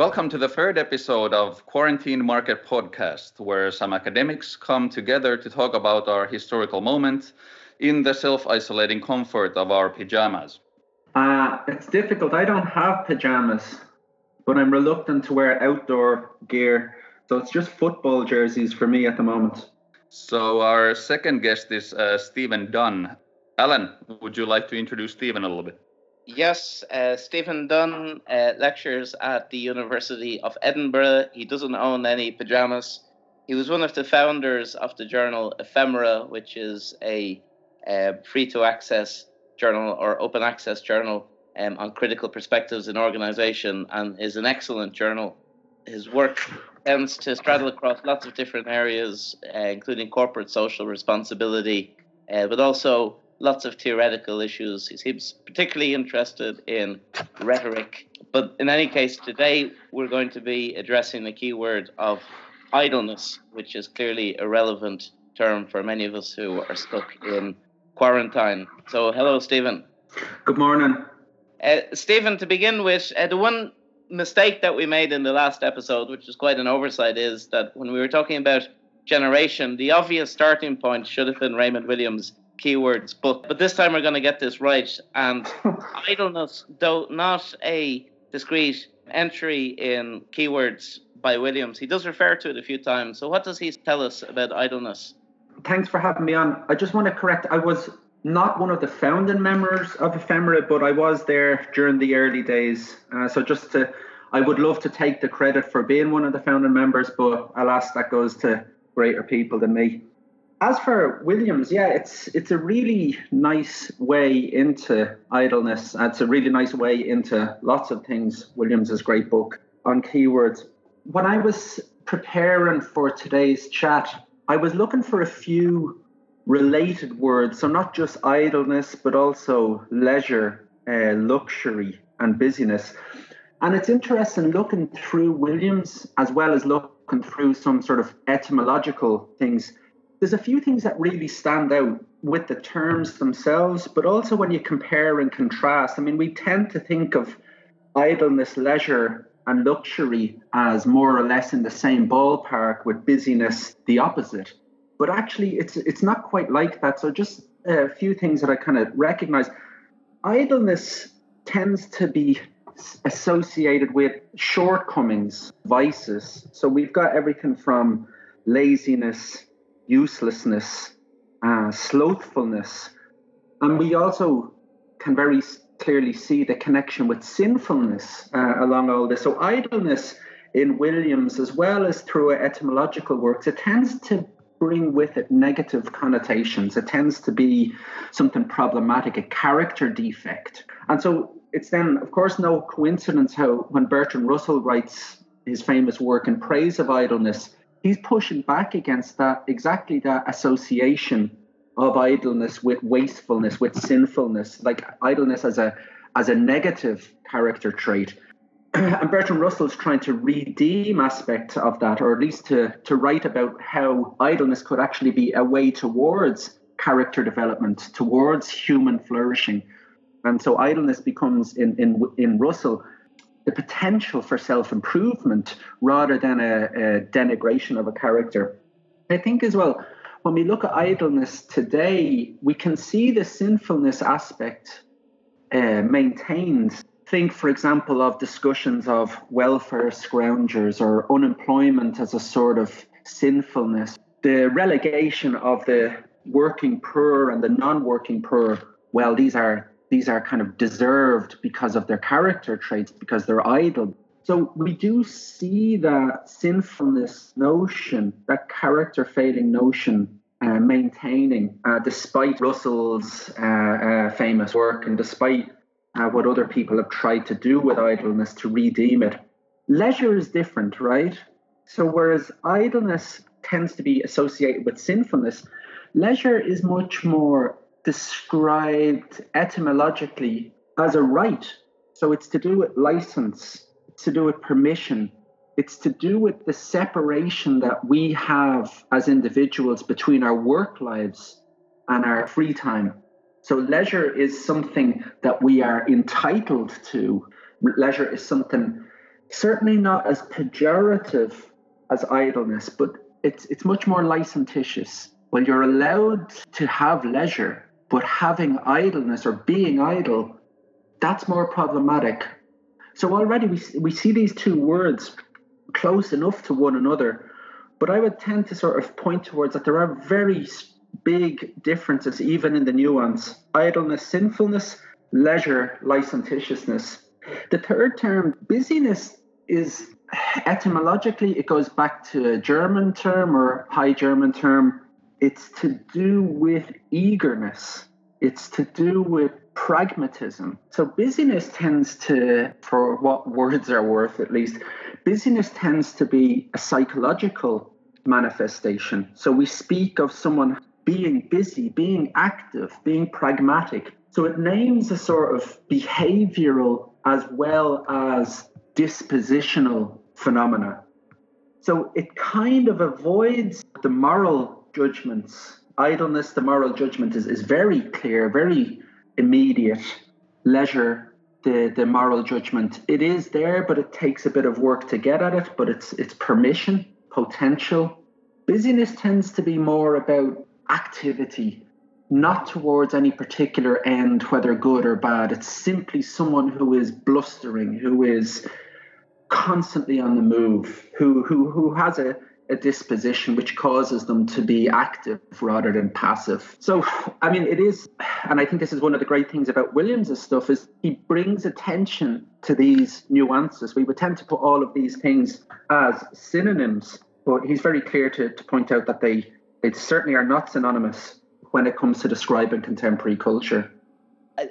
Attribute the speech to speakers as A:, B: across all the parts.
A: Welcome to the third episode of Quarantine Market Podcast, where some academics come together to talk about our historical moment in the self isolating comfort of our pajamas.
B: Uh, it's difficult. I don't have pajamas, but I'm reluctant to wear outdoor gear. So it's just football jerseys for me at the moment.
A: So our second guest is uh, Stephen Dunn. Alan, would you like to introduce Stephen a little bit?
C: Yes, uh, Stephen Dunn uh, lectures at the University of Edinburgh. He doesn't own any pajamas. He was one of the founders of the journal Ephemera, which is a uh, free to access journal or open access journal um, on critical perspectives in organization and is an excellent journal. His work tends to straddle across lots of different areas, uh, including corporate social responsibility, uh, but also lots of theoretical issues. He seems particularly interested in rhetoric. But in any case, today we're going to be addressing the keyword of idleness, which is clearly a relevant term for many of us who are stuck in quarantine. So, hello, Stephen.
B: Good morning.
C: Uh, Stephen, to begin with, uh, the one mistake that we made in the last episode, which is quite an oversight, is that when we were talking about generation, the obvious starting point should have been Raymond Williams' keywords book. But this time we're going to get this right. And idleness, though not a discrete entry in keywords by Williams, he does refer to it a few times. So, what does he tell us about idleness?
B: Thanks for having me on. I just want to correct, I was not one of the founding members of Ephemera, but I was there during the early days. Uh, so, just to, I would love to take the credit for being one of the founding members, but alas, that goes to greater people than me. As for Williams, yeah, it's it's a really nice way into idleness. It's a really nice way into lots of things. Williams' great book on keywords. When I was preparing for today's chat, I was looking for a few related words. So not just idleness, but also leisure, uh, luxury, and busyness. And it's interesting looking through Williams as well as looking through some sort of etymological things there's a few things that really stand out with the terms themselves, but also when you compare and contrast. I mean, we tend to think of idleness, leisure, and luxury as more or less in the same ballpark, with busyness the opposite. But actually, it's it's not quite like that. So just a few things that I kind of recognize. Idleness tends to be associated with shortcomings, vices. So we've got everything from laziness, uselessness, uh, slothfulness. And we also can very clearly see the connection with sinfulness uh, along all this. So, idleness in Williams, as well as through etymological works, it tends to bring with it negative connotations. It tends to be something problematic, a character defect. And so, it's then, of course, no coincidence how when Bertrand Russell writes his famous work in praise of idleness, he's pushing back against that exactly that association of idleness with wastefulness with sinfulness like idleness as a as a negative character trait and Bertrand Russell's trying to redeem aspects of that, or at least to, to write about how idleness could actually be a way towards character development, towards human flourishing. And so idleness becomes in in in Russell the potential for self improvement rather than a, a, denigration of a character. I think as well, when we look at idleness today, we can see the sinfulness aspect uh, maintained. Think, for example, of discussions of welfare scroungers or unemployment as a sort of sinfulness. The relegation of the working poor and the non working poor, well, these are these are kind of deserved because of their character traits, because they're idle. So we do see that sinfulness notion, that character failing notion, uh, maintaining uh, despite Russell's uh, uh famous work and despite uh, what other people have tried to do with idleness to redeem it. Leisure is different, right? So whereas idleness tends to be associated with sinfulness, leisure is much more described etymologically as a right. So it's to do with license, it's to do with permission, it's to do with the separation that we have as individuals between our work lives and our free time. So leisure is something that we are entitled to. Leisure is something certainly not as pejorative as idleness, but it's it's much more licentious. Well, you're allowed to have leisure, but having idleness or being idle, that's more problematic. So already we we see these two words close enough to one another, but I would tend to sort of point towards that there are very big differences even in the nuance: idleness, sinfulness, leisure, licentiousness. The third term, busyness, is etymologically, it goes back to a German term or High German term. It's to do with eagerness, it's to do with pragmatism. So, busyness tends to, for what words are worth at least, busyness tends to be a psychological manifestation. So, we speak of someone being busy, being active, being pragmatic. So, it names a sort of behavioral as well as dispositional phenomena. So it kind of avoids the moral judgments. Idleness, the moral judgment is, is very clear, very immediate. Leisure, the, the moral judgment, it is there, but it takes a bit of work to get at it, but it's it's permission, potential. Busyness tends to be more about activity, not towards any particular end, whether good or bad. It's simply someone who is blustering, who is constantly on the move, who who who has a, a disposition which causes them to be active rather than passive. So, I mean, it is, and I think this is one of the great things about Williams's stuff is he brings attention to these nuances. We would tend to put all of these things as synonyms, but he's very clear to, to point out that they they certainly are not synonymous when it comes to describing contemporary culture.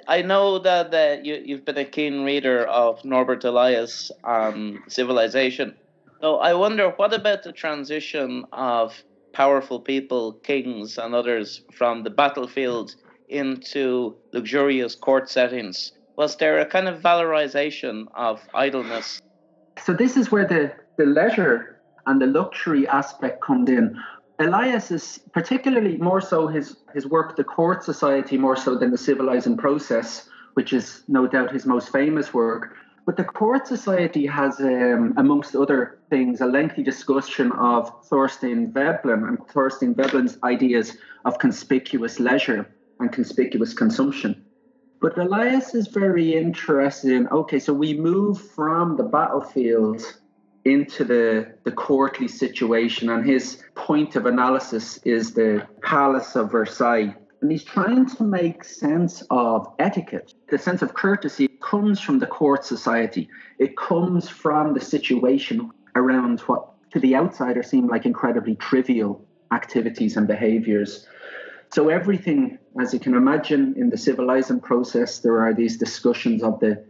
C: I know that uh, you, you've been a keen reader of Norbert Elias um, Civilization. So I wonder, what about the transition of powerful people, kings, and others from the battlefield into luxurious court settings? Was there a kind of valorization of idleness?
B: So this is where the, the leisure and the luxury aspect comes in. Elias is particularly more so his, his work, the court society, more so than the civilizing process, which is no doubt his most famous work. But the court society has, um, amongst other things, a lengthy discussion of Thorstein Veblen and Thorstein Veblen's ideas of conspicuous leisure and conspicuous consumption. But Elias is very interested in okay, so we move from the battlefield into the, the courtly situation, and his point of analysis is the Palace of Versailles. And he's trying to make sense of etiquette. The sense of courtesy comes from the court society, it comes from the situation around what to the outsider seem like incredibly trivial activities and behaviors. So, everything, as you can imagine, in the civilizing process, there are these discussions of the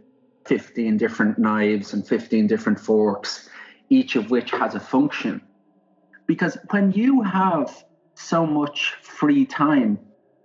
B: 15 different knives and 15 different forks each of which has a function. Because when you have so much free time,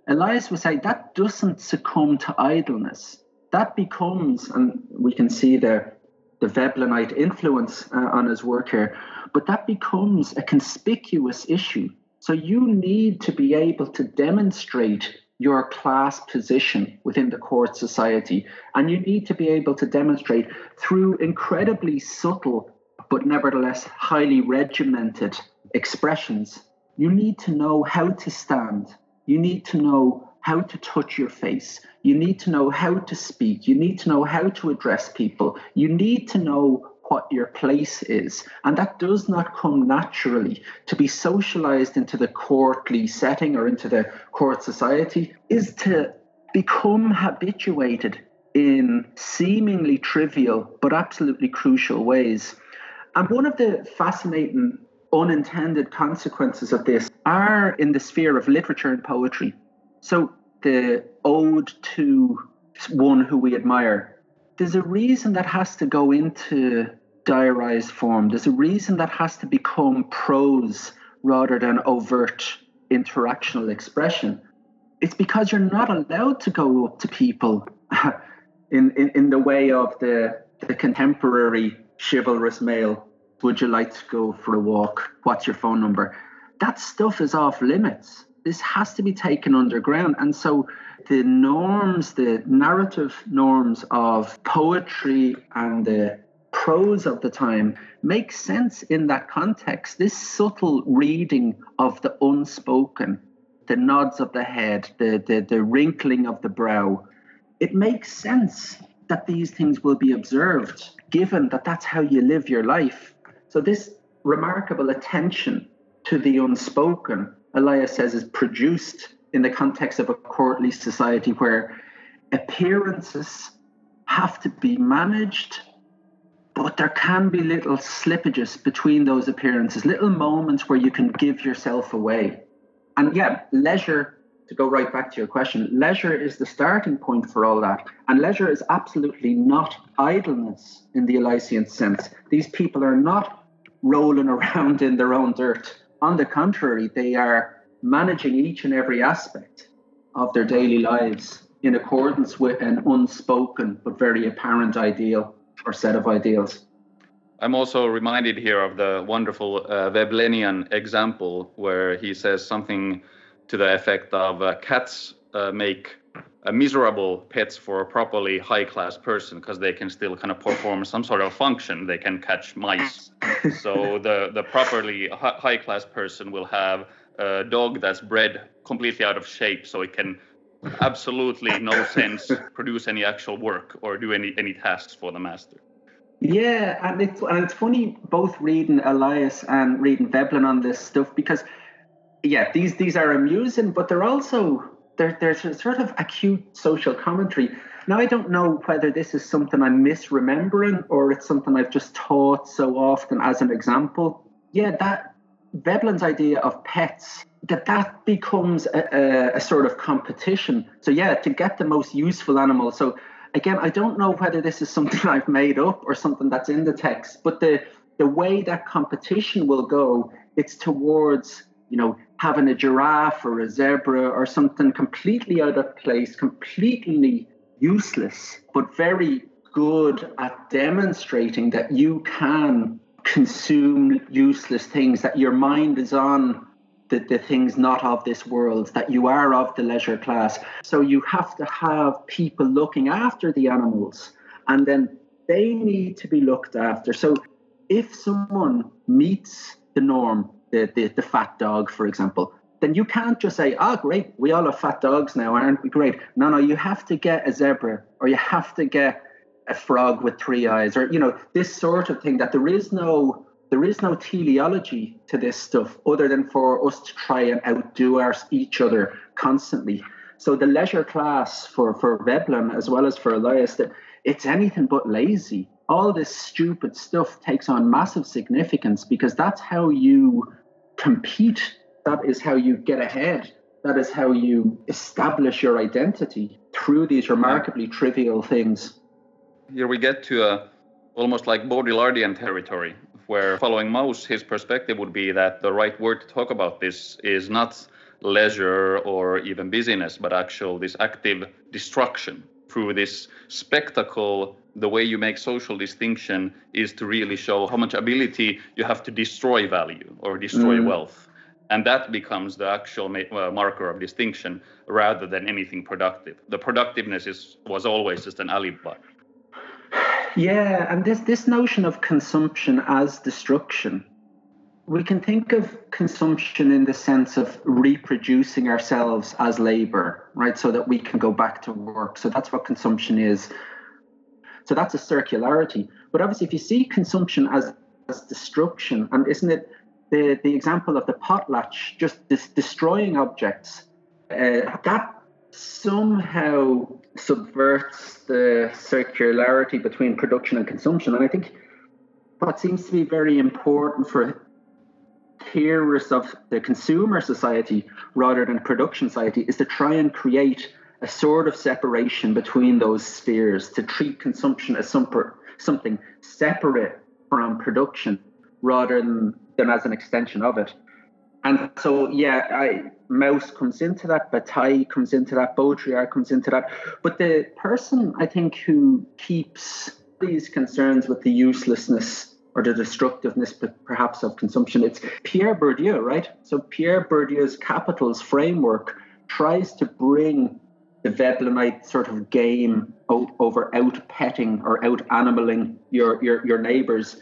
B: Elias would say that doesn't succumb to idleness. That becomes, and we can see the, the Veblenite influence uh, on his work here, but that becomes a conspicuous issue. So you need to be able to demonstrate your class position within the court society. And you need to be able to demonstrate through incredibly subtle but nevertheless highly regimented expressions, you need to know how to stand. You need to know how to touch your face. You need to know how to speak. You need to know how to address people. You need to know what your place is. And that does not come naturally. To be socialized into the courtly setting or into the court society is to become habituated in seemingly trivial but absolutely crucial ways. And one of the fascinating unintended consequences of this are in the sphere of literature and poetry. So, the ode to one who we admire, there's a reason that has to go into diarized form. There's a reason that has to become prose rather than overt interactional expression. It's because you're not allowed to go up to people in, in, in the way of the, the contemporary chivalrous male would you like to go for a walk? What's your phone number? That stuff is off limits. This has to be taken underground. And so the norms, the narrative norms of poetry and the prose of the time makes sense in that context. This subtle reading of the unspoken, the nods of the head, the, the, the wrinkling of the brow, it makes sense that these things will be observed, given that that's how you live your life. So, this remarkable attention to the unspoken, Elias says, is produced in the context of a courtly society where appearances have to be managed, but there can be little slippages between those appearances, little moments where you can give yourself away. And yeah, leisure, to go right back to your question, leisure is the starting point for all that. And leisure is absolutely not idleness in the Elysian sense. These people are not rolling around in their own dirt. On the contrary, they are managing each and every aspect of their daily lives in accordance with an unspoken but very apparent ideal or set of ideals.
A: I'm also reminded here of the wonderful uh, example where he says something to the effect of uh, cats uh, make miserable pets for a properly high class person because they can still kind of perform some sort of function. They can catch mice. so the, the properly high class person will have a dog that's bred completely out of shape so it can absolutely no sense produce any actual work or do any any tasks for the master.
B: Yeah, and it's and it's funny both reading Elias and reading Veblen on this stuff because yeah, these these are amusing, but they're also they're there's a sort of acute social commentary. Now I don't know whether this is something I'm misremembering or it's something I've just taught so often as an example. Yeah, that Veblen's idea of pets that that becomes a, a, a, sort of competition. So yeah, to get the most useful animal. So again, I don't know whether this is something I've made up or something that's in the text, but the the way that competition will go, it's towards you know having a giraffe or a zebra or something completely out of place, completely useless, but very good at demonstrating that you can consume useless things, that your mind is on the, the things not of this world, that you are of the leisure class. So you have to have people looking after the animals and then they need to be looked after. So if someone meets the norm, the, the, the fat dog, for example, then you can't just say, oh, great, we all have fat dogs now, aren't we? Great. No, no, you have to get a zebra or you have to get a frog with three eyes or, you know, this sort of thing that there is no there is no teleology to this stuff other than for us to try and outdo our, each other constantly. So the leisure class for, for Veblen as well as for Elias, it's anything but lazy. All this stupid stuff takes on massive significance because that's how you compete. That is how you get ahead. That is how you establish your identity through these remarkably trivial things.
A: Here we get to a almost like Baudrillardian territory where following Mauss, his perspective would be that the right word to talk about this is not leisure or even busyness, but actual this active destruction through this spectacle. The way you make social distinction is to really show how much ability you have to destroy value or destroy mm. wealth. And that becomes the actual uh, marker of distinction rather than anything productive. The productiveness is, was always just an alibi.
B: Yeah, and this this notion of consumption as destruction. We can think of consumption in the sense of reproducing ourselves as labor, right? So that we can go back to work. So that's what consumption is. So that's a circularity. But obviously, if you see consumption as, as destruction, and isn't it the, the example of the potlatch just this destroying objects? Uh, that somehow subverts the circularity between production and consumption. And I think what seems to be very important for theorists of the consumer society rather than production society is to try and create a sort of separation between those spheres, to treat consumption as some, something separate from production rather than, than as an extension of it. And so, yeah, I, Mauss comes into that, Bataille comes into that, Baudrillard comes into that. But the person, I think, who keeps these concerns with the uselessness or the destructiveness, perhaps, of consumption, it's Pierre Bourdieu, right? So Pierre Bourdieu's Capitals framework tries to bring the Veblenite sort of game o- over out petting or out animaling your, your, your neighbors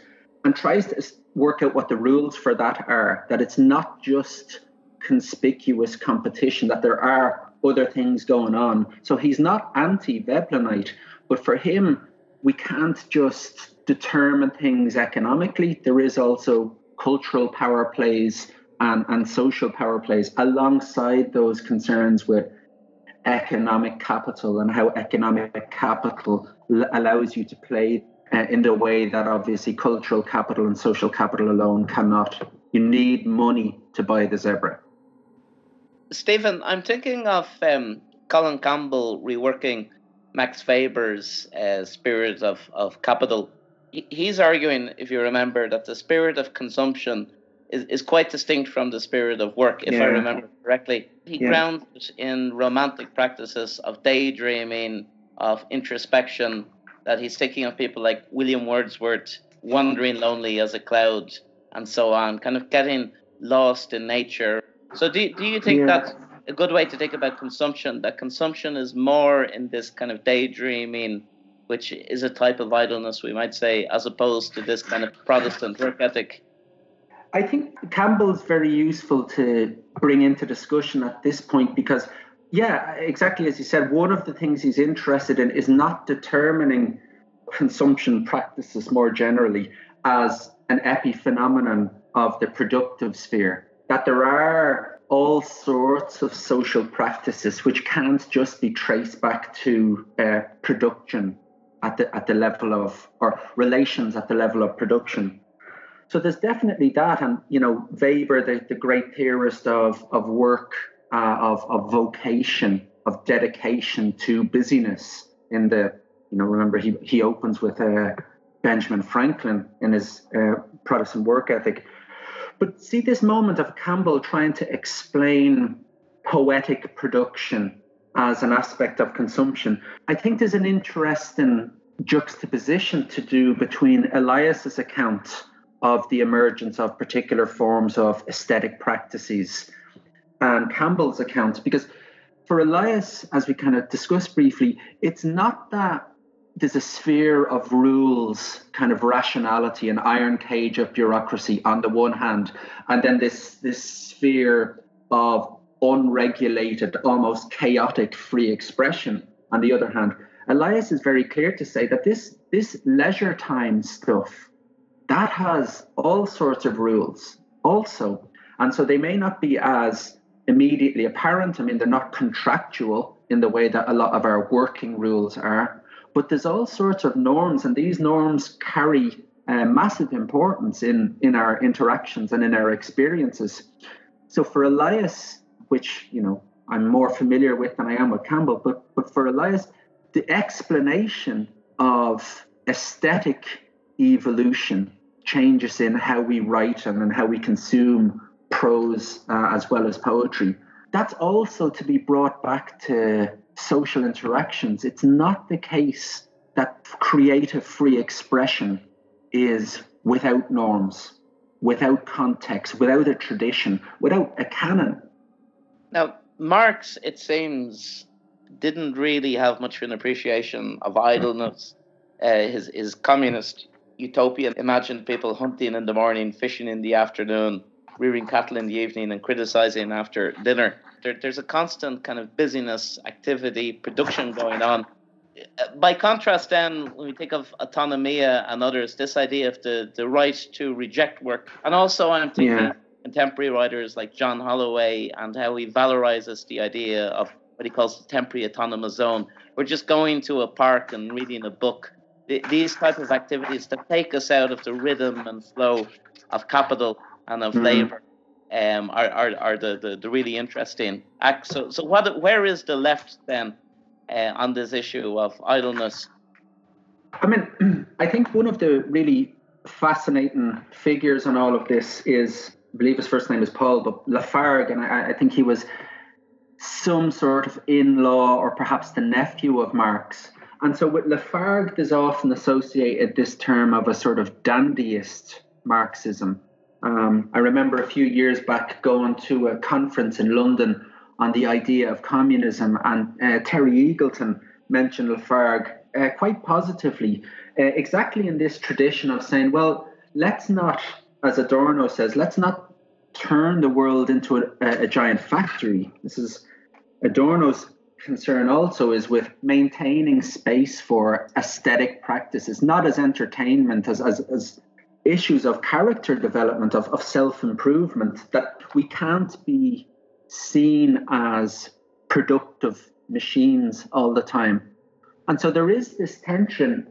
B: and tries to work out what the rules for that are. That it's not just conspicuous competition, that there are other things going on. So he's not anti Veblenite, but for him, we can't just determine things economically. There is also cultural power plays and, and social power plays alongside those concerns with economic capital and how economic capital l- allows you to play uh, in the way that obviously cultural capital and social capital alone cannot. You need money to buy the zebra.
C: Stephen, I'm thinking of um, Colin Campbell reworking Max Weber's uh, spirit of, of capital. He's arguing, if you remember, that the spirit of consumption is, is quite distinct from the spirit of work, if yeah. I remember correctly. He yeah. grounds it in romantic practices of daydreaming, of introspection, that he's thinking of people like William Wordsworth, wandering lonely as a cloud, and so on, kind of getting lost in nature. So, do, do you think yeah. that's a good way to think about consumption? That consumption is more in this kind of daydreaming, which is a type of idleness, we might say, as opposed to this kind of Protestant work ethic
B: I think Campbell's very useful to bring into discussion at this point because, yeah, exactly as you said, one of the things he's interested in is not determining consumption practices more generally as an epiphenomenon of the productive sphere. That there are all sorts of social practices which can't just be traced back to uh, production at the at the level of or relations at the level of production so there's definitely that, and you know, Weber, the, the great theorist of of work, uh, of of vocation, of dedication to busyness. In the you know, remember he he opens with uh, Benjamin Franklin in his uh, Protestant work ethic. But see this moment of Campbell trying to explain poetic production as an aspect of consumption. I think there's an interesting juxtaposition to do between Elias's account of the emergence of particular forms of aesthetic practices and Campbell's account Because for Elias, as we kind of discussed briefly, it's not that there's a sphere of rules, kind of rationality, and iron cage of bureaucracy on the one hand, and then this this sphere of unregulated, almost chaotic free expression on the other hand. Elias is very clear to say that this this leisure time stuff that has all sorts of rules also. And so they may not be as immediately apparent. I mean, they're not contractual in the way that a lot of our working rules are, but there's all sorts of norms, and these norms carry uh, massive importance in, in our interactions and in our experiences. So for Elias, which, you know, I'm more familiar with than I am with Campbell, but, but for Elias, the explanation of aesthetic evolution changes in how we write and, how we consume prose uh, as well as poetry. That's also to be brought back to social interactions. It's not the case that creative free expression is without norms, without context, without a tradition, without a canon.
C: Now, Marx, it seems, didn't really have much of an appreciation of idleness. Uh, his, his communist utopia imagined people hunting in the morning, fishing in the afternoon, rearing cattle in the evening, and criticizing after dinner. There, there's a constant kind of busyness, activity, production going on. By contrast, then, when we think of autonomia and others, this idea of the, the right to reject work, and also I'm thinking yeah. contemporary writers like John Holloway and how he valorizes the idea of what he calls the temporary autonomous zone. We're just going to a park and reading a book these type of activities that take us out of the rhythm and flow of capital and of mm-hmm. labor um, are, are, are the, the, the, really interesting acts. So, so what, where is the left then uh, on this issue of idleness?
B: I mean, I think one of the really fascinating figures in all of this is, I believe his first name is Paul, but Lafargue, and I, I think he was some sort of in law or perhaps the nephew of Marx. And so with Lafargue, there's often associated this term of a sort of dandyist Marxism. Um, I remember a few years back going to a conference in London on the idea of communism, and uh, Terry Eagleton mentioned Lafargue uh, quite positively, uh, exactly in this tradition of saying, well, let's not, as Adorno says, let's not turn the world into a, a giant factory. This is Adorno's concern also is with maintaining space for aesthetic practices, not as entertainment, as, as, as issues of character development, of, of self improvement, that we can't be seen as productive machines all the time. And so there is this tension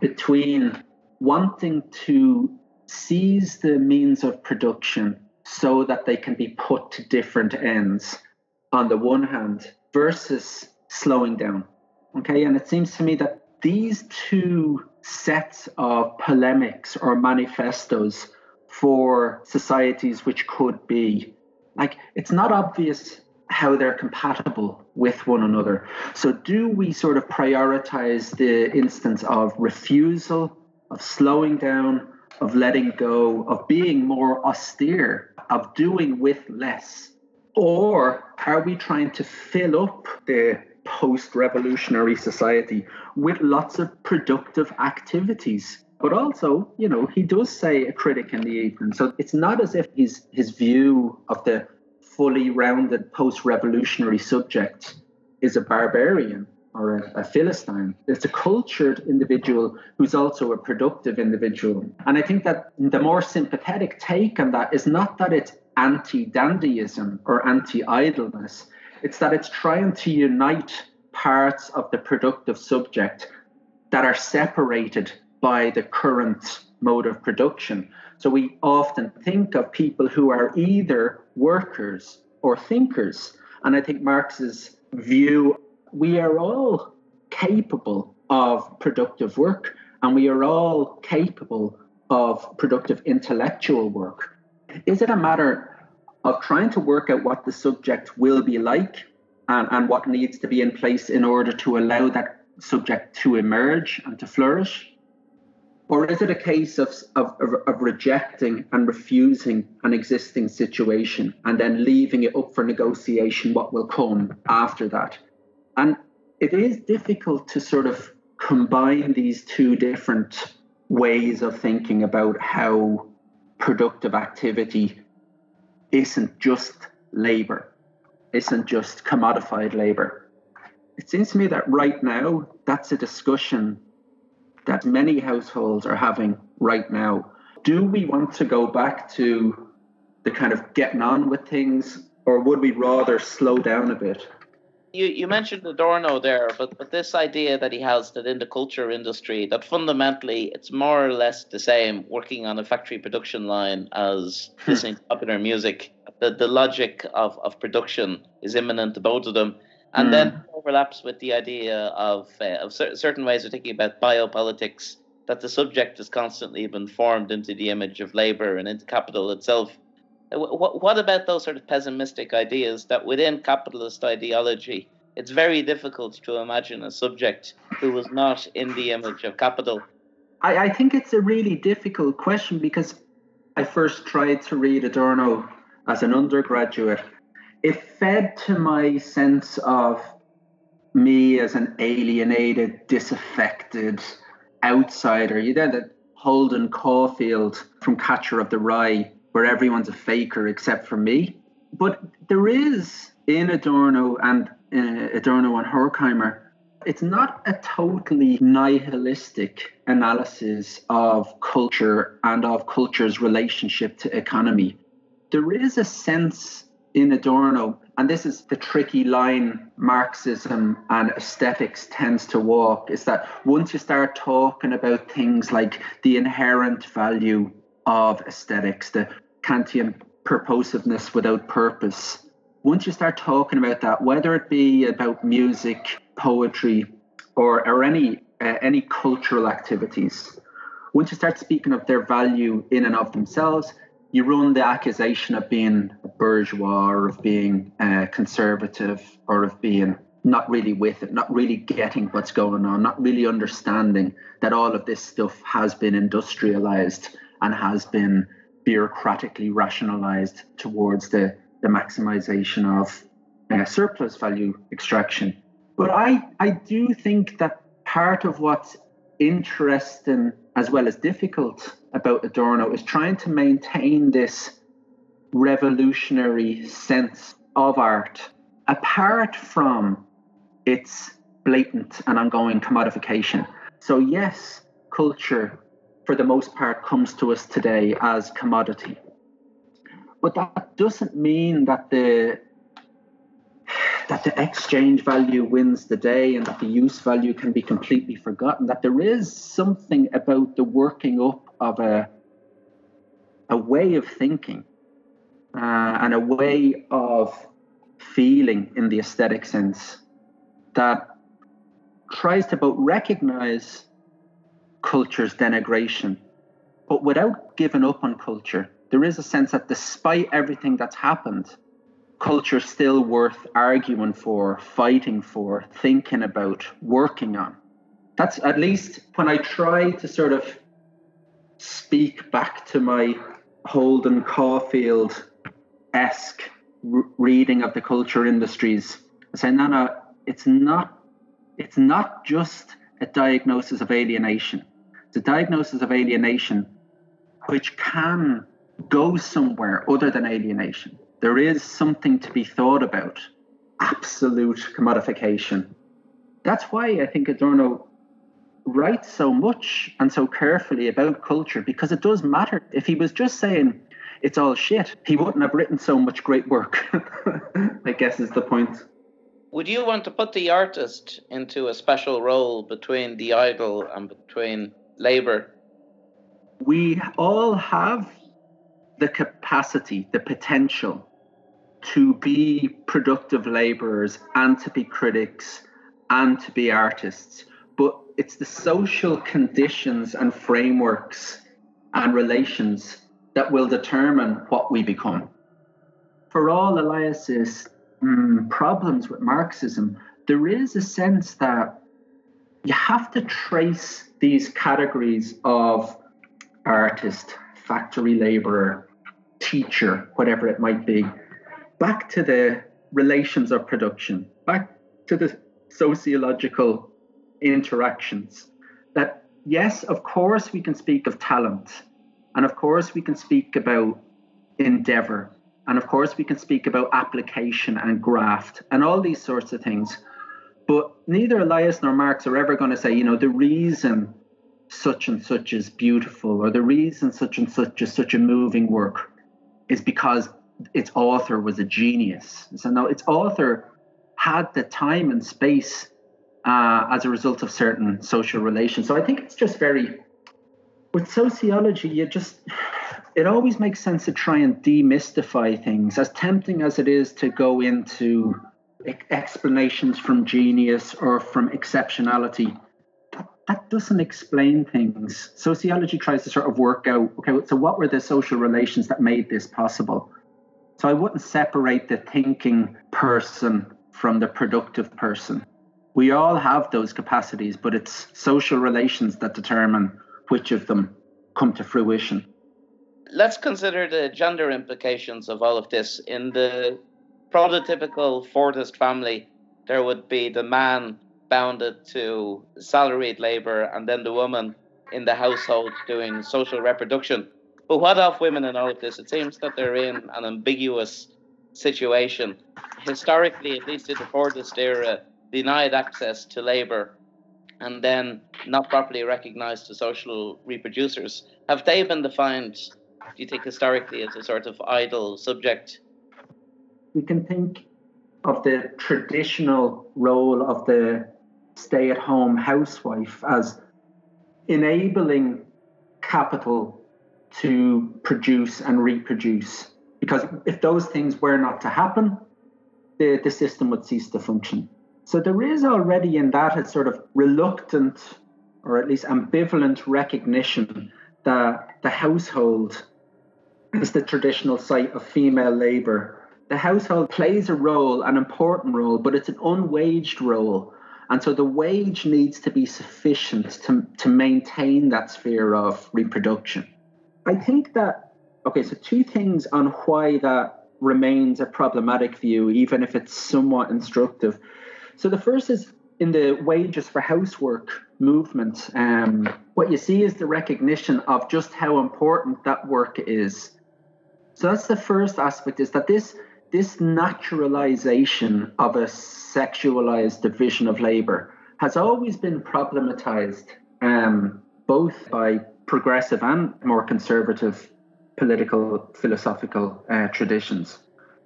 B: between wanting to seize the means of production so that they can be put to different ends on the one hand versus slowing down. Okay, and it seems to me that these two sets of polemics or manifestos for societies which could be like it's not obvious how they're compatible with one another. So, do we sort of prioritize the instance of refusal, of slowing down, of letting go, of being more austere, of doing with less? Or are we trying to fill up the post revolutionary society with lots of productive activities? But also, you know, he does say a critic in the evening. So it's not as if his his view of the fully rounded post revolutionary subject is a barbarian or a, a, Philistine. It's a cultured individual who's also a productive individual. And I think that the more sympathetic take on that is not that it's anti dandyism or anti idleness, it's that it's trying to unite parts of the productive subject that are separated by the current mode of production. So we often think of people who are either workers or thinkers. And I think Marx's view we are all capable of productive work and we are all capable of productive intellectual work. Is it a matter of trying to work out what the subject will be like and, and what needs to be in place in order to allow that subject to emerge and to flourish? Or is it a case of, of, of rejecting and refusing an existing situation and then leaving it up for negotiation what will come after that? And it is difficult to sort of combine these two different ways of thinking about how productive activity isn't just labor, isn't just commodified labor. It seems to me that right now, that's a discussion that many households are having right now. Do we want to go back to the kind of getting on with things, or would we rather slow down a bit?
C: You, you mentioned Adorno there, but but this idea that he has that in the culture industry that fundamentally it's more or less the same working on a factory production line as listening to popular music. The the logic of, of production is immanent to both of them and mm. then overlaps with the idea of uh, of cer- certain ways of thinking about biopolitics that the subject is constantly been formed into the image of labor and into capital itself. What, what about those sort of pessimistic ideas that within capitalist ideology, it's very difficult to imagine a subject who was not in the image of capital?
B: I, I think it's a really difficult question because I first tried to read Adorno as an undergraduate it fed to my sense of me as an alienated, disaffected outsider. You know that Holden Caulfield from Catcher of the Rye, where everyone's a faker except for me. But there is in Adorno and uh, Adorno and Horkheimer, it's not a totally nihilistic analysis of culture and of culture's relationship to economy. There is a sense in Adorno, and this is the tricky line Marxism and aesthetics tends to walk, is that once you start talking about things like the inherent value of aesthetics, the Kantian purposiveness without purpose, once you start talking about that, whether it be about music, poetry, or, or any uh, any cultural activities, once you start speaking of their value in and of themselves, you run the accusation of being bourgeois or of being uh, conservative or of being not really with it, not really getting what's going on, not really understanding that all of this stuff has been industrialized and has been bureaucratically rationalized towards the, the maximization of uh, surplus value extraction. But I, I do think that part of what's interesting as well as difficult about Adorno is trying to maintain this revolutionary sense of art apart from its blatant and ongoing commodification. So, yes, culture for the most part comes to us today as commodity. But that doesn't mean that the that the exchange value wins the day and that the use value can be completely forgotten. That there is something about the working up of a a way of thinking uh, and a way of feeling in the aesthetic sense that tries to both recognize culture's denigration, but without giving up on culture. There is a sense that despite everything that's happened, culture is still worth arguing for, fighting for, thinking about, working on. That's at least when I try to sort of speak back to my Holden Caulfield esque reading of the culture industries. I say, no, no, it's not. It's not just a diagnosis of alienation. A diagnosis of alienation which can go somewhere other than alienation. There is something to be thought about. Absolute commodification. That's why I think Adorno writes so much and so carefully about culture because it does matter. If he was just saying it's all shit, he wouldn't have written so much great work. I guess is the point.
C: Would you want to put the artist into a special role between the idol and between labor?
B: We all have the capacity, the potential to be productive laborers and to be critics and to be artists. But it's the social conditions and frameworks and relations that will determine what we become. For all Elias's mm, problems with Marxism, there is a sense that you have to trace these categories of artist, factory laborer, teacher, whatever it might be, back to the relations of production, back to the sociological interactions. That, yes, of course, we can speak of talent and of course, we can speak about endeavor. And of course, we can speak about application and graft and all these sorts of things. But neither Elias nor Marx are ever going to say, you know, the reason such and such is beautiful or the reason such and such is such a moving work is because its author was a genius. So, no, its author had the time and space uh, as a result of certain social relations. So I think it's just very with sociology, you just it always makes sense to try and demystify things. As tempting as it is to go into explanations from genius or from exceptionality, that, doesn't explain things. Sociology tries to sort of work out okay, so what were the social relations that made this possible? So I wouldn't separate the thinking person from the productive person. We all have those capacities, but it's social relations that determine which of them come to fruition.
C: Let's consider the gender implications of all of this. In the prototypical Fordist family, there would be the man bounded to salaried labor and then the woman in the household doing social reproduction. But what of women in all of this? It seems that they're in an ambiguous situation. Historically, at least in the Fordist era, denied access to labor and then not properly recognized as social reproducers. Have they been defined, do you think, historically as a sort of idle subject?
B: We can think of the traditional role of the stay at home housewife as enabling capital to produce and reproduce. Because if those things were not to happen, the, the system would cease to function. So there is already in that a sort of reluctant or at least ambivalent recognition that the household is the traditional site of female labour. The household plays a role, an important role, but it's an unwaged role. And so the wage needs to be sufficient to, to maintain that sphere of reproduction. I think that, okay, so two things on why that remains a problematic view, even if it's somewhat instructive. So the first is in the wages for housework movement. Um, what you see is the recognition of just how important that work is. So that's the first aspect: is that this this naturalization of a sexualized division of labor has always been problematized, um, both by progressive and more conservative political philosophical uh, traditions.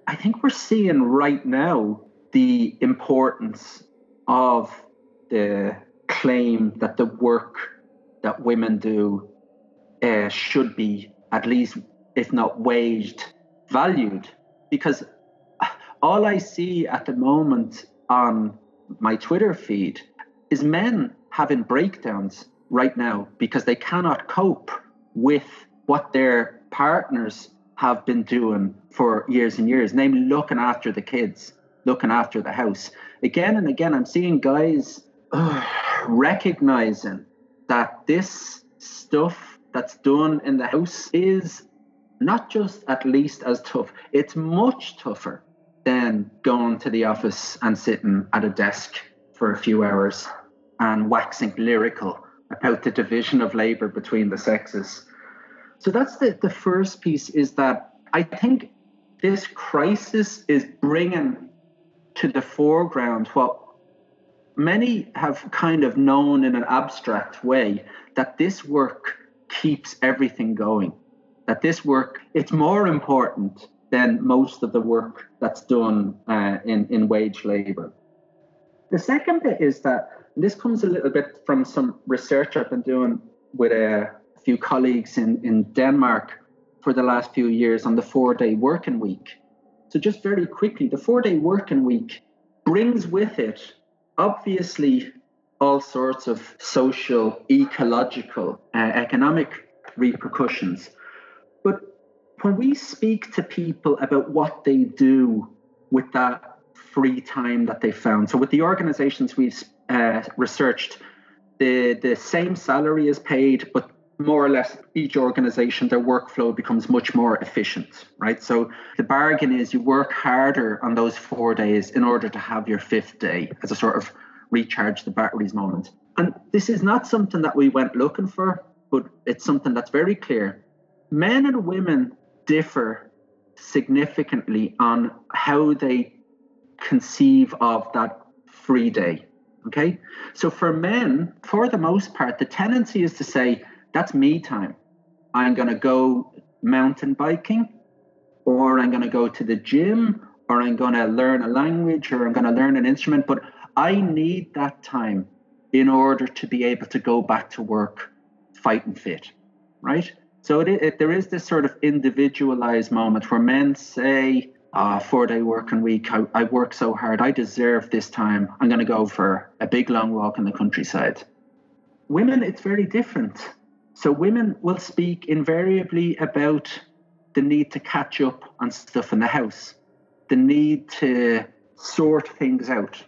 B: I think we're seeing right now the importance of the claim that the work that women do uh, should be at least, if not waged, valued. Because all I see at the moment on my Twitter feed is men having breakdowns right now because they cannot cope with what their partners have been doing for years and years, namely looking after the kids, looking after the house. Again and again, I'm seeing guys uh, recognizing that this stuff that's done in the house is not just at least as tough, it's much tougher than going to the office and sitting at a desk for a few hours and waxing lyrical about the division of labor between the sexes. So that's the, the first piece is that I think this crisis is bringing to the foreground what many have kind of known in an abstract way that this work keeps everything going that this work it's more important than most of the work that's done uh, in, in wage labor the second bit is that this comes a little bit from some research i've been doing with a few colleagues in, in denmark for the last few years on the four day working week so just very quickly the four day working week brings with it obviously all sorts of social, ecological, uh, economic repercussions. But when we speak to people about what they do with that free time that they found, so with the organizations we've uh, researched, the, the same salary is paid, but more or less each organization their workflow becomes much more efficient right? So the bargain is you work harder on those four days in order to have your fifth day as a sort of recharge the batteries moment. And this is not something that we went looking for but it's something that's very clear. Men and women differ significantly on how they conceive of that free day okay so for men for the most part the tendency is to say that's me time. I'm going to go mountain biking, or I'm going to go to the gym, or I'm going to learn a language, or I'm going to learn an instrument. But I need that time in order to be able to go back to work fighting fit, right? So it, it, there is this sort of individualized moment where men say, uh, four day working week, I, I work so hard, I deserve this time. I'm going to go for a big long walk in the countryside. Women, it's very different. So women will speak invariably about the need to catch up on stuff in the house, the need to sort things out,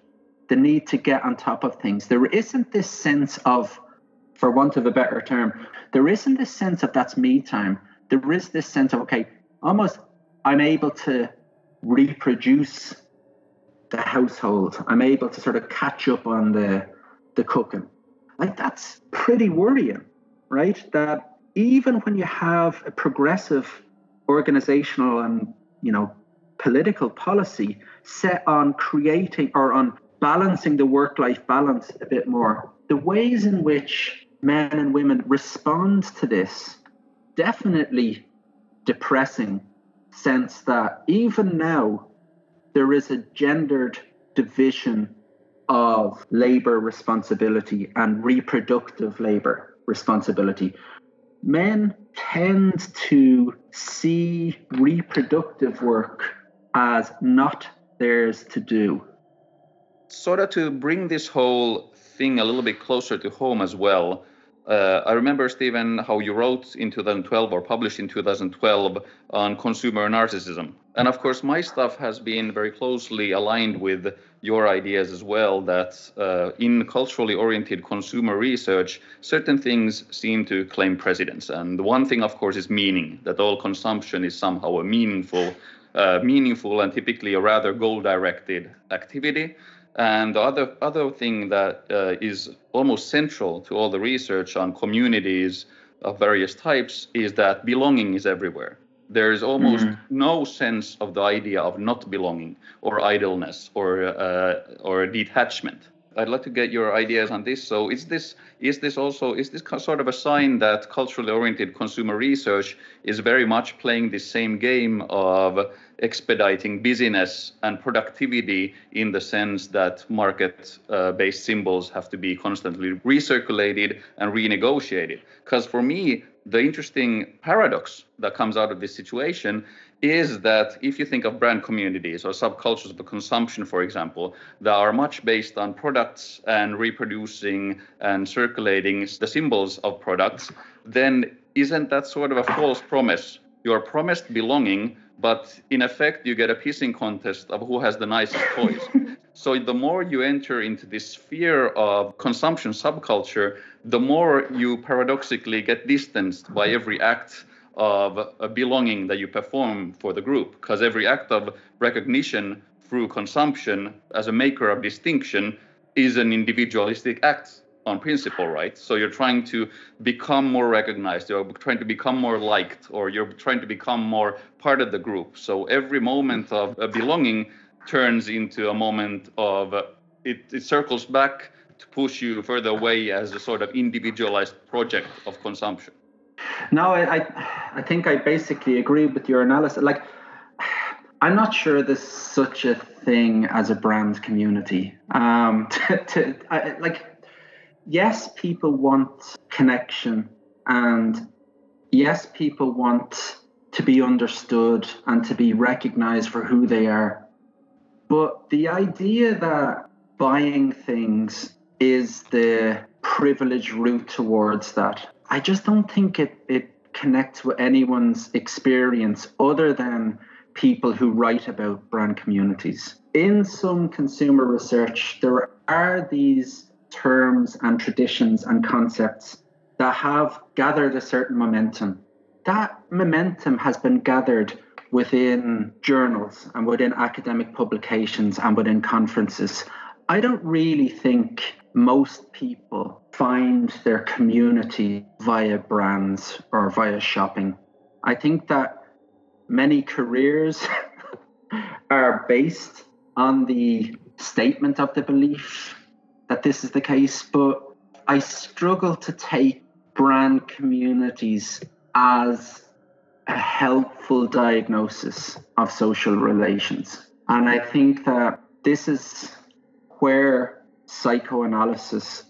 B: the need to get on top of things. There isn't this sense of, for want of a better term, there isn't this sense of that's me time. There is this sense of, okay, almost I'm able to reproduce the household. I'm able to sort of catch up on the the cooking. Like that's pretty worrying right? That even when you have a progressive organizational and you know political policy set on creating or on balancing the work-life balance a bit more, the ways in which men and women respond to this definitely depressing sense that even now there is a gendered division of labor responsibility and reproductive labor responsibility. Men tend to see reproductive work as not theirs to do.
A: Sort of to bring this whole thing a little bit closer to home as well, uh, I remember, Stephen, how you wrote in 2012 or published in 2012 on consumer narcissism. And of course, my stuff has been very closely aligned with your ideas as well that uh, in culturally oriented consumer research, certain things seem to claim precedence. And one thing, of course, is meaning, that all consumption is somehow a meaningful uh, meaningful and typically a rather goal-directed activity. And the other other thing that uh, is almost central to all the research on communities of various types is that belonging is everywhere. There is almost mm. no sense of the idea of not belonging or idleness or uh, or detachment. I'd like to get your ideas on this. So, is this is this also is this sort of a sign that culturally oriented consumer research is very much playing the same game of expediting busyness and productivity in the sense that market uh, based symbols have to be constantly recirculated and renegotiated? Because for me, the interesting paradox that comes out of this situation is that if you think of brand communities or subcultures of consumption, for example, that are much based on products and reproducing and circulating the symbols of products, then isn't that sort of a false promise? You're promised belonging, but in effect, you get a pissing contest of who has the nicest toys. so the more you enter into this sphere of consumption subculture, the more you paradoxically get distanced by every act of a belonging that you perform for the group because every act of recognition through consumption as a maker of distinction is an individualistic act on principle right so you're trying to become more recognized you're trying to become more liked or you're trying to become more part of the group so every moment of belonging turns into a moment of it, it circles back to push you further away as a sort of individualized project of consumption
B: no, I, I, I think I basically agree with your analysis. Like, I'm not sure there's such a thing as a brand community. Um, to, to I, like, yes, people want connection, and yes, people want to be understood and to be recognized for who they are. But the idea that buying things is the privileged route towards that I just don't think it, it connects with anyone's experience other than people who write about brand communities. In some consumer research, there are these terms and traditions and concepts that have gathered a certain momentum. That momentum has been gathered within journals and within academic publications and within conferences. I don't really think most people find their community via brands or via shopping. I think that many careers are based on the statement of the belief that this is the case, but I struggle to take brand communities as a helpful diagnosis of social relations. And I think that this is where psychoanalysis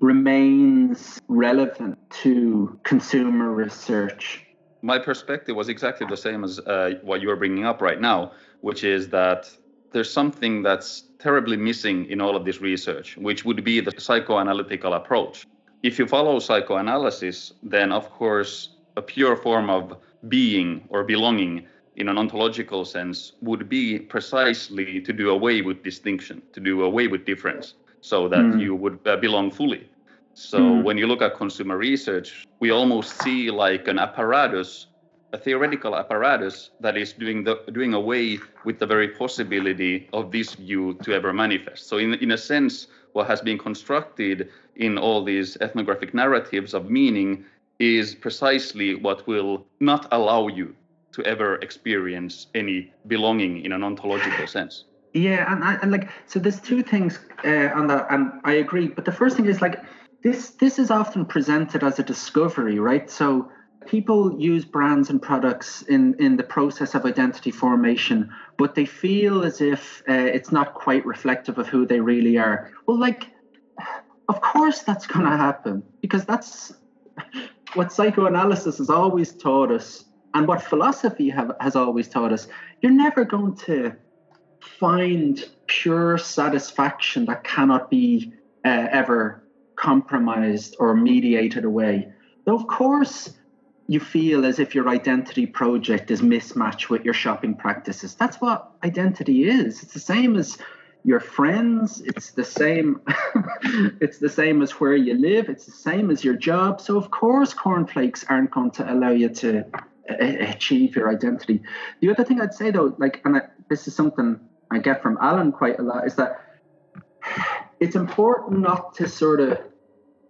B: remains relevant to consumer research.
A: My perspective was exactly the same as uh, what you're bringing up right now, which is that there's something that's terribly missing in all of this research, which would be the psychoanalytical approach. If you follow psychoanalysis, then of course, a pure form of being or belonging in an ontological sense would be precisely to do away with distinction, to do away with difference, so that mm. you would uh, belong fully. So mm. when you look at consumer research, we almost see like an apparatus, a theoretical apparatus that is doing the doing away with the very possibility of this view to ever manifest. So in in a sense, what has been constructed in all these ethnographic narratives of meaning is precisely what will not allow you to ever experience any belonging in an ontological sense.
B: Yeah, and, and like so, there's two things uh, on that, and I agree. But the first thing is like this. This is often presented as a discovery, right? So people use brands and products in in the process of identity formation, but they feel as if uh, it's not quite reflective of who they really are. Well, like, of course that's going to happen because that's what psychoanalysis has always taught us and what philosophy have, has always taught us, you're never going to find pure satisfaction that cannot be uh, ever compromised or mediated away. Though, of course, you feel as if your identity project is mismatched with your shopping practices. That's what identity is. It's the same as your friends it's the same it's the same as where you live it's the same as your job so of course cornflakes aren't going to allow you to uh, uh, achieve your identity. The other thing I'd say though, like, and I, this is something I get from Alan quite a lot, is that it's important not to sort of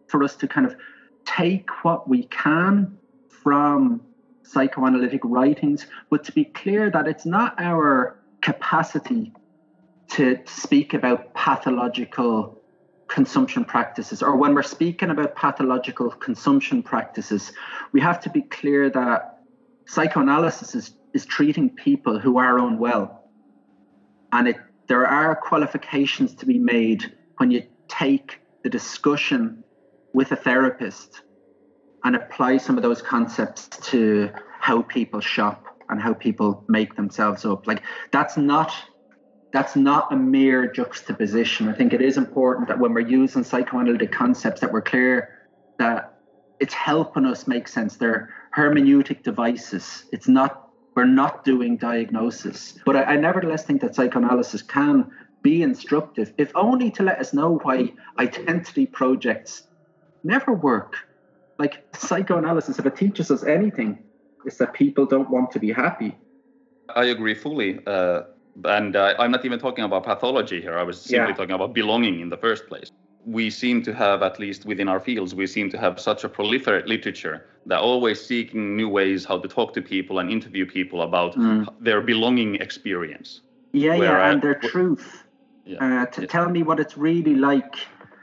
B: for us to kind of take what we can from psychoanalytic writings, but to be clear that it's not our capacity to speak about pathological consumption practices, or when we're speaking about pathological consumption practices, we have to be clear that psychoanalysis is, is treating people who are unwell. And it, there are qualifications to be made when you take the discussion with a therapist and apply some of those concepts to how people shop and how people make themselves up. Like that's not that's not a mere juxtaposition. I think it is important that when we're using psychoanalytic concepts that we're clear that it's helping us make sense. They're hermeneutic devices. It's not we're not doing diagnosis. But I, I nevertheless think that psychoanalysis can be instructive, if only to let us know why identity projects never work. Like psychoanalysis, if it teaches us anything, is that people don't want to be happy.
A: I agree fully. Uh, and uh, I'm not even talking about pathology here. I was simply yeah. talking about belonging in the first place. We seem to have, at least within our fields, we seem to have such a proliferate literature that always seeking new ways how to talk to people and interview people about mm. their belonging experience.
B: Yeah, yeah, and their truth. Yeah, uh, to yeah. tell me what it's really like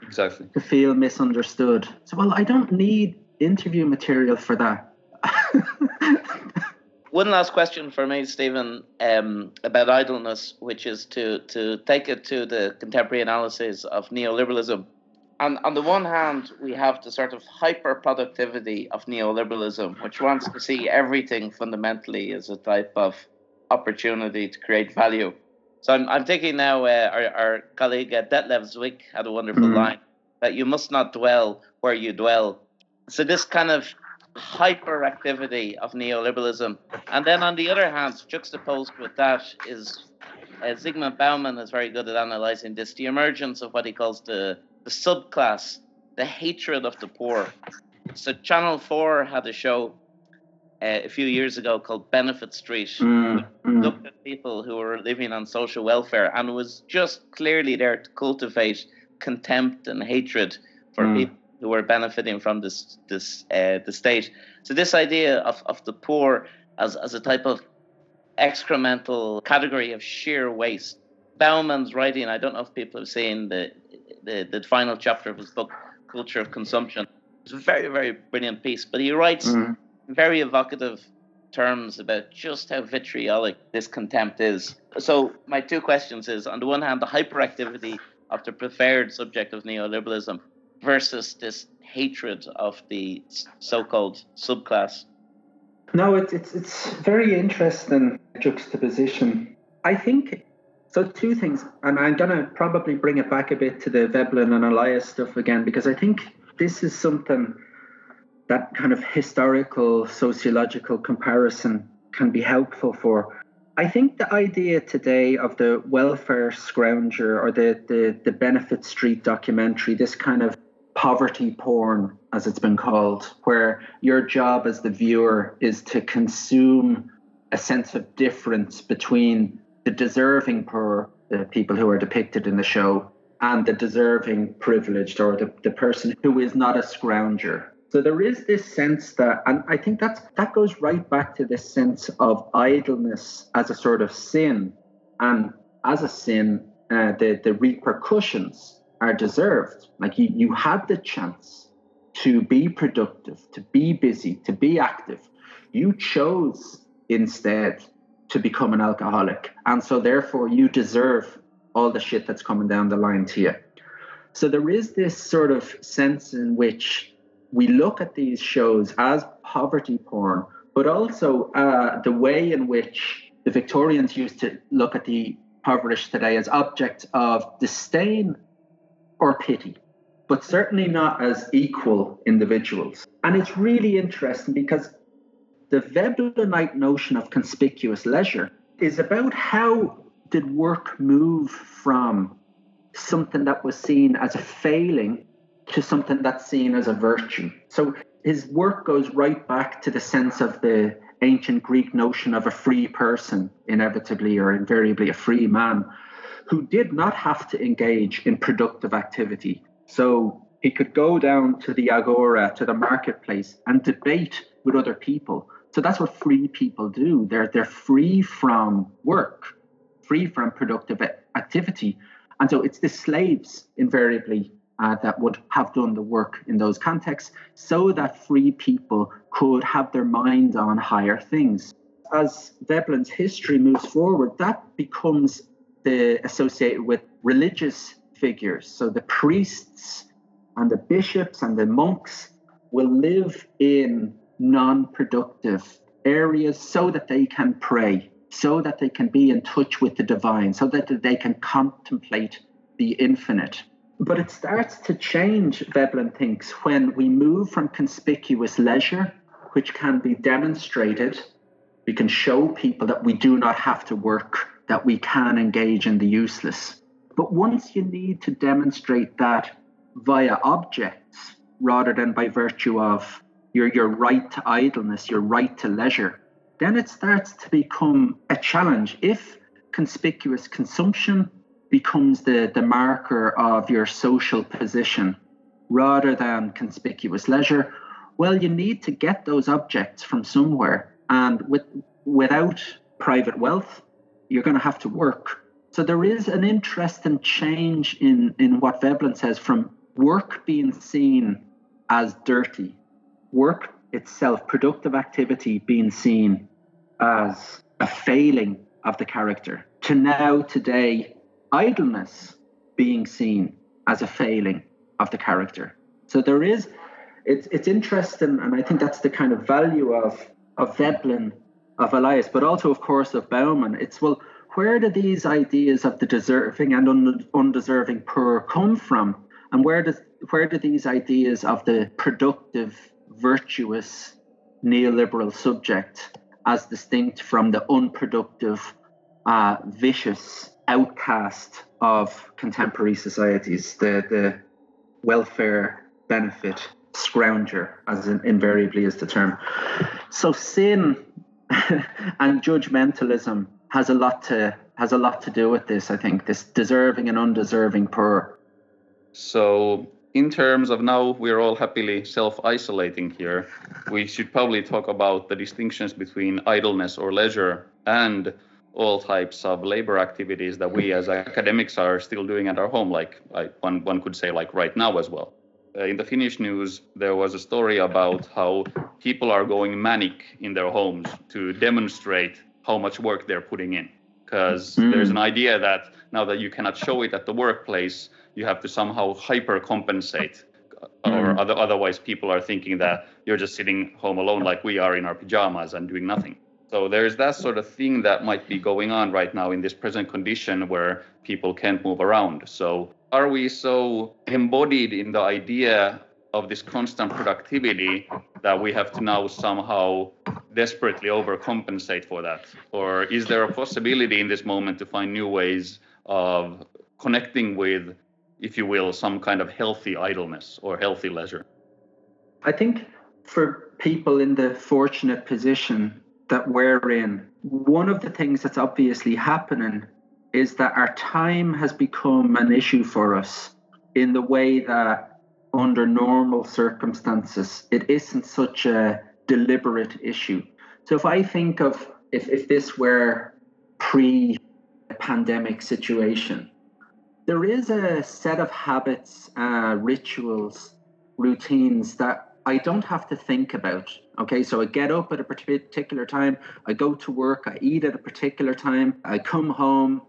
A: exactly
B: to feel misunderstood. So, well, I don't need interview material for that.
C: One last question for me, Stephen, um, about idleness, which is to to take it to the contemporary analysis of neoliberalism. And on the one hand, we have the sort of hyper productivity of neoliberalism, which wants to see everything fundamentally as a type of opportunity to create value. So I'm, I'm thinking now, uh, our, our colleague uh, Detlev Zwick had a wonderful mm-hmm. line that you must not dwell where you dwell. So this kind of hyperactivity of neoliberalism. And then on the other hand, juxtaposed with that is uh, Zygmunt Bauman is very good at analyzing this the emergence of what he calls the, the subclass, the hatred of the poor. So Channel 4 had a show uh, a few years ago called Benefit Street. Mm, mm. Looked at people who were living on social welfare and was just clearly there to cultivate contempt and hatred for mm. people who are benefiting from this this uh, the state. So this idea of, of the poor as, as a type of excremental category of sheer waste. Bauman's writing, I don't know if people have seen the the, the final chapter of his book, Culture of Consumption. It's a very, very brilliant piece. But he writes mm very evocative terms about just how vitriolic this contempt is. So my two questions is on the one hand the hyperactivity of the preferred subject of neoliberalism versus this hatred of the so-called subclass.
B: No, it's it's very interesting juxtaposition. I think so. Two things, and I'm gonna probably bring it back a bit to the Veblen and Elias stuff again because I think this is something that kind of historical sociological comparison can be helpful for. I think the idea today of the welfare scrounger or the, the, the benefit street documentary, this kind of poverty porn, as it's been called, where your job as the viewer is to consume a sense of difference between the deserving poor, the people who are depicted in the show, and the deserving privileged or the, the person who is not a scrounger. So there is this sense that, and I think that's that goes right back to this sense of idleness as a sort of sin, and as a sin, uh, the the repercussions are deserved. Like you, you had the chance to be productive, to be busy, to be active. You chose instead to become an alcoholic, and so therefore you deserve all the shit that's coming down the line to you. So there is this sort of sense in which we look at these shows as poverty porn, but also uh, the way in which the Victorians used to look at the impoverished today as objects of disdain or pity, but certainly not as equal individuals. And it's really interesting because the Veblenite notion of conspicuous leisure is about how did work move from something that was seen as a failing to something that's seen as a virtue. So his work goes right back to the sense of the ancient Greek notion of a free person, inevitably or invariably a free man, who did not have to engage in productive activity. So he could go down to the agora, to the marketplace, and debate with other people. So that's what free people do. They're they're free from work, free from productive activity, and so it's the slaves invariably uh, that would have done the work in those contexts, so that free people could have their mind on higher things. As Veblen's history moves forward, that becomes the associated with religious figures. So the priests and the bishops and the monks will live in non productive areas so that they can pray, so that they can be in touch with the divine, so that they can contemplate the infinite. But it starts to change, Veblen thinks, when we move from conspicuous leisure, which can be demonstrated, we can show people that we do not have to work, that we can engage in the useless. But once you need to demonstrate that via objects rather than by virtue of your, your right to idleness, your right to leisure, then it starts to become a challenge. If conspicuous consumption becomes the, the marker of your social position rather than conspicuous leisure, well, you need to get those objects from somewhere. And with, without private wealth, you're going to have to work. So there is an interesting change in, in what Veblen says from work being seen as dirty, work itself, productive activity being seen as a failing of the character, to now, today, idleness being seen as a failing of the character. So there is, it's, it's interesting, and I think that's the kind of value of, of Veblen, of Elias, but also, of course, of Bauman. It's, well, where do these ideas of the deserving and un- undeserving poor come from? And where does where do these ideas of the productive, virtuous neoliberal subject, as distinct from the unproductive, uh, vicious outcast of contemporary societies, the, the welfare benefit scrounger, as in, invariably is the term. So sin and judgmentalism has a lot to has a lot to do with this. I think this deserving and undeserving poor
A: so in terms of now we're all happily self-isolating here, we should probably talk about the distinctions between idleness or leisure and all types of labor activities that we as academics are still doing at our home, like one, one could say like right now as well. Uh, in the Finnish news, there was a story about how people are going manic in their homes to demonstrate how much work they're putting in. Because mm. there's an idea that now that you cannot show it at the workplace, you have to somehow hyper compensate or mm. other, otherwise people are thinking that you're just sitting home alone like we are in our pajamas and doing nothing so there's that sort of thing that might be going on right now in this present condition where people can't move around so are we so embodied in the idea of this constant productivity that we have to now somehow desperately overcompensate for that or is there a possibility in this moment to find new ways of connecting with if you will, some kind of healthy idleness or healthy leisure?
B: I think for people in the fortunate position that we're in, one of the things that's obviously happening is that our time has become an issue for us in the way that under normal circumstances it isn't such a deliberate issue. So if I think of if, if this were pre pandemic situation, there is a set of habits, uh, rituals, routines that I don't have to think about. Okay, so I get up at a particular time, I go to work, I eat at a particular time, I come home,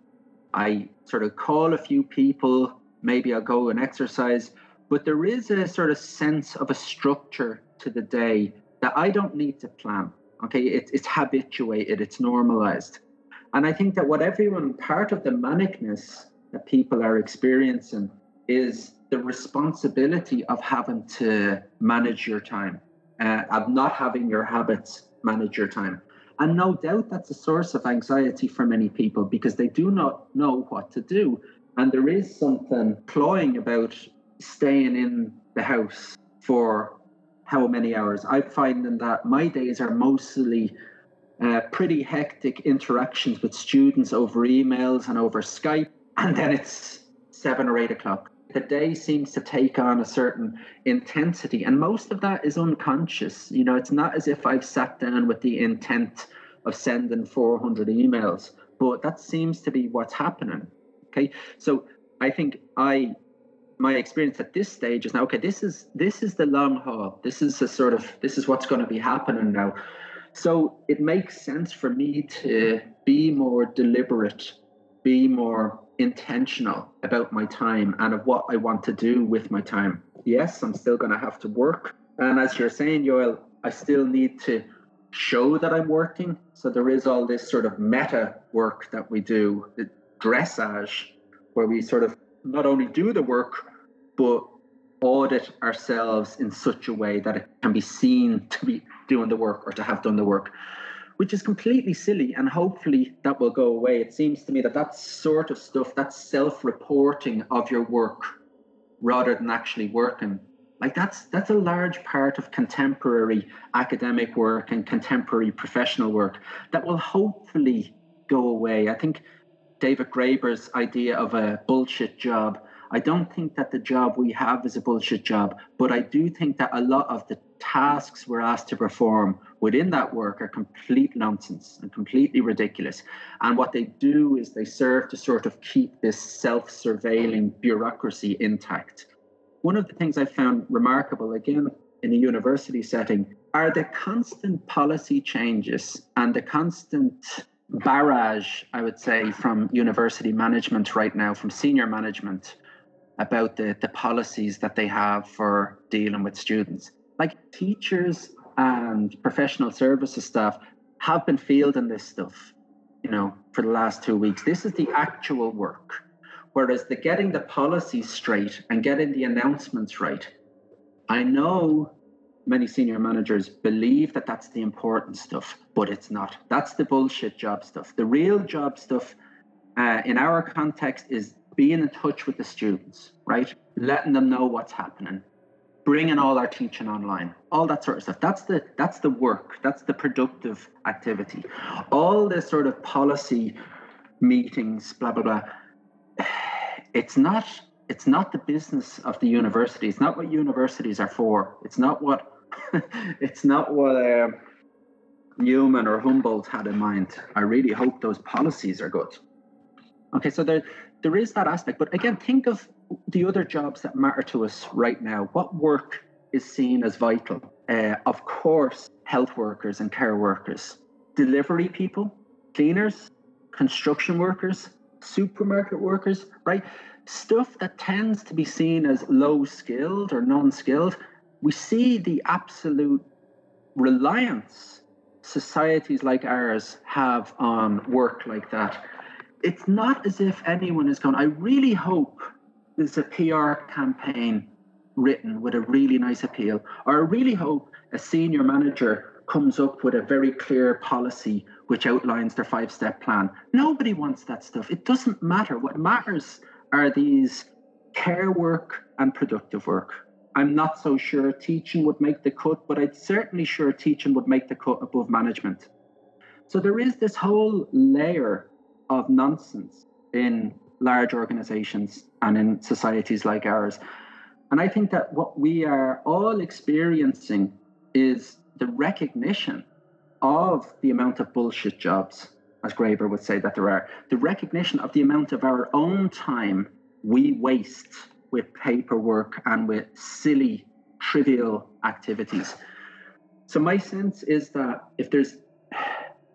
B: I sort of call a few people, maybe I'll go and exercise. But there is a sort of sense of a structure to the day that I don't need to plan. Okay, it, it's habituated, it's normalized. And I think that what everyone, part of the manicness that people are experiencing is the responsibility of having to manage your time, uh, of not having your habits manage your time. And no doubt that's a source of anxiety for many people because they do not know what to do. And there is something cloying about staying in the house for how many hours. I'm finding that my days are mostly uh, pretty hectic interactions with students over emails and over Skype, and then it's seven or eight o'clock. The day seems to take on a certain intensity, and most of that is unconscious. You know, it's not as if I've sat down with the intent of sending 400 emails, but that seems to be what's happening. Okay, so I think I my experience at this stage is now okay this is this is the long haul this is a sort of this is what's going to be happening now so it makes sense for me to be more deliberate be more intentional about my time and of what i want to do with my time. Yes i'm still going to have to work. And as you're saying Joel, i still need to show that i'm working. So there is all this sort of meta work that we do the dressage where we sort of not only do the work but audit ourselves in such a way that it can be seen to be doing the work or to have done the work, which is completely silly. And hopefully that will go away. It seems to me that that sort of stuff, that self reporting of your work rather than actually working, like that's that's a large part of contemporary academic work and contemporary professional work that will hopefully go away. I think David Graeber's idea of a bullshit job I don't think that the job we have is a bullshit job, but I do think that a lot of the tasks we're asked to perform within that work are complete nonsense and completely ridiculous. And what they do is they serve to sort of keep this self surveilling bureaucracy intact. One of the things I found remarkable, again, in a university setting, are the constant policy changes and the constant barrage, I would say, from university management right now, from senior management about the, the policies that they have for dealing with students. Like teachers and professional services staff have been fielding this stuff, you know, for the last two weeks. This is the actual work. Whereas the getting the policies straight and getting the announcements right, I know many senior managers believe that that's the important stuff, but it's not. That's the bullshit job stuff. The real job stuff uh, in our context is being in touch with the students, right? Letting them know what's happening, bringing all our teaching online, all that sort of stuff. That's the that's the work. That's the productive activity. All this sort of policy meetings, blah blah blah. It's not it's not the business of the university. It's not what universities are for. It's not what it's not what uh, Newman or Humboldt had in mind. I really hope those policies are good. Okay, so there, there is that aspect. But again, think of the other jobs that matter to us right now. What work is seen as vital? Uh, of course, health workers and care workers, delivery people, cleaners, construction workers, supermarket workers, right? Stuff that tends to be seen as low skilled or non skilled. We see the absolute reliance societies like ours have on work like that it's not as if anyone is going, I really hope there's a PR campaign written with a really nice appeal, or I really hope a senior manager comes up with a very clear policy which outlines their five step plan. Nobody wants that stuff. It doesn't matter. What matters are these care work and productive work. I'm not so sure teaching would make the cut, but I'd certainly sure teaching would make the cut above management. So there is this whole layer of nonsense in large organizations and in societies like ours. And I think that what we are all experiencing is the recognition of the amount of bullshit jobs, as Graeber would say that there are, the recognition of the amount of our own time we waste with paperwork and with silly, trivial activities. So, my sense is that if there's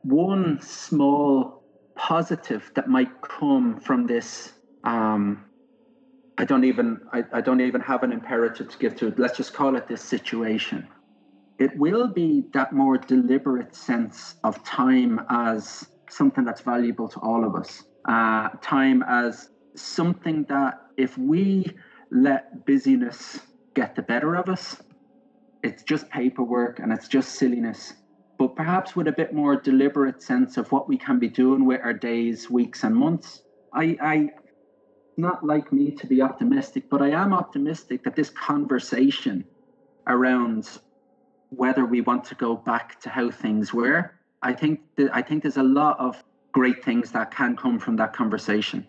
B: one small positive that might come from this um, I don't even I, I don't even have an imperative to give to it. Let's just call it this situation. It will be that more deliberate sense of time as something that's valuable to all of us. Uh, time as something that if we let busyness get the better of us, it's just paperwork and it's just silliness but perhaps with a bit more deliberate sense of what we can be doing with our days, weeks, and months. I, I not like me to be optimistic, but I am optimistic that this conversation around whether we want to go back to how things were, I think that I think there's a lot of great things that can come from that conversation.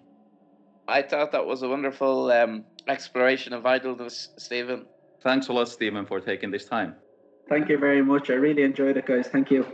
C: I thought that was a wonderful um, exploration of idleness, Stephen.
A: Thanks a lot, Stephen, for taking this time.
B: Thank you very much. I really enjoyed it, guys. Thank you.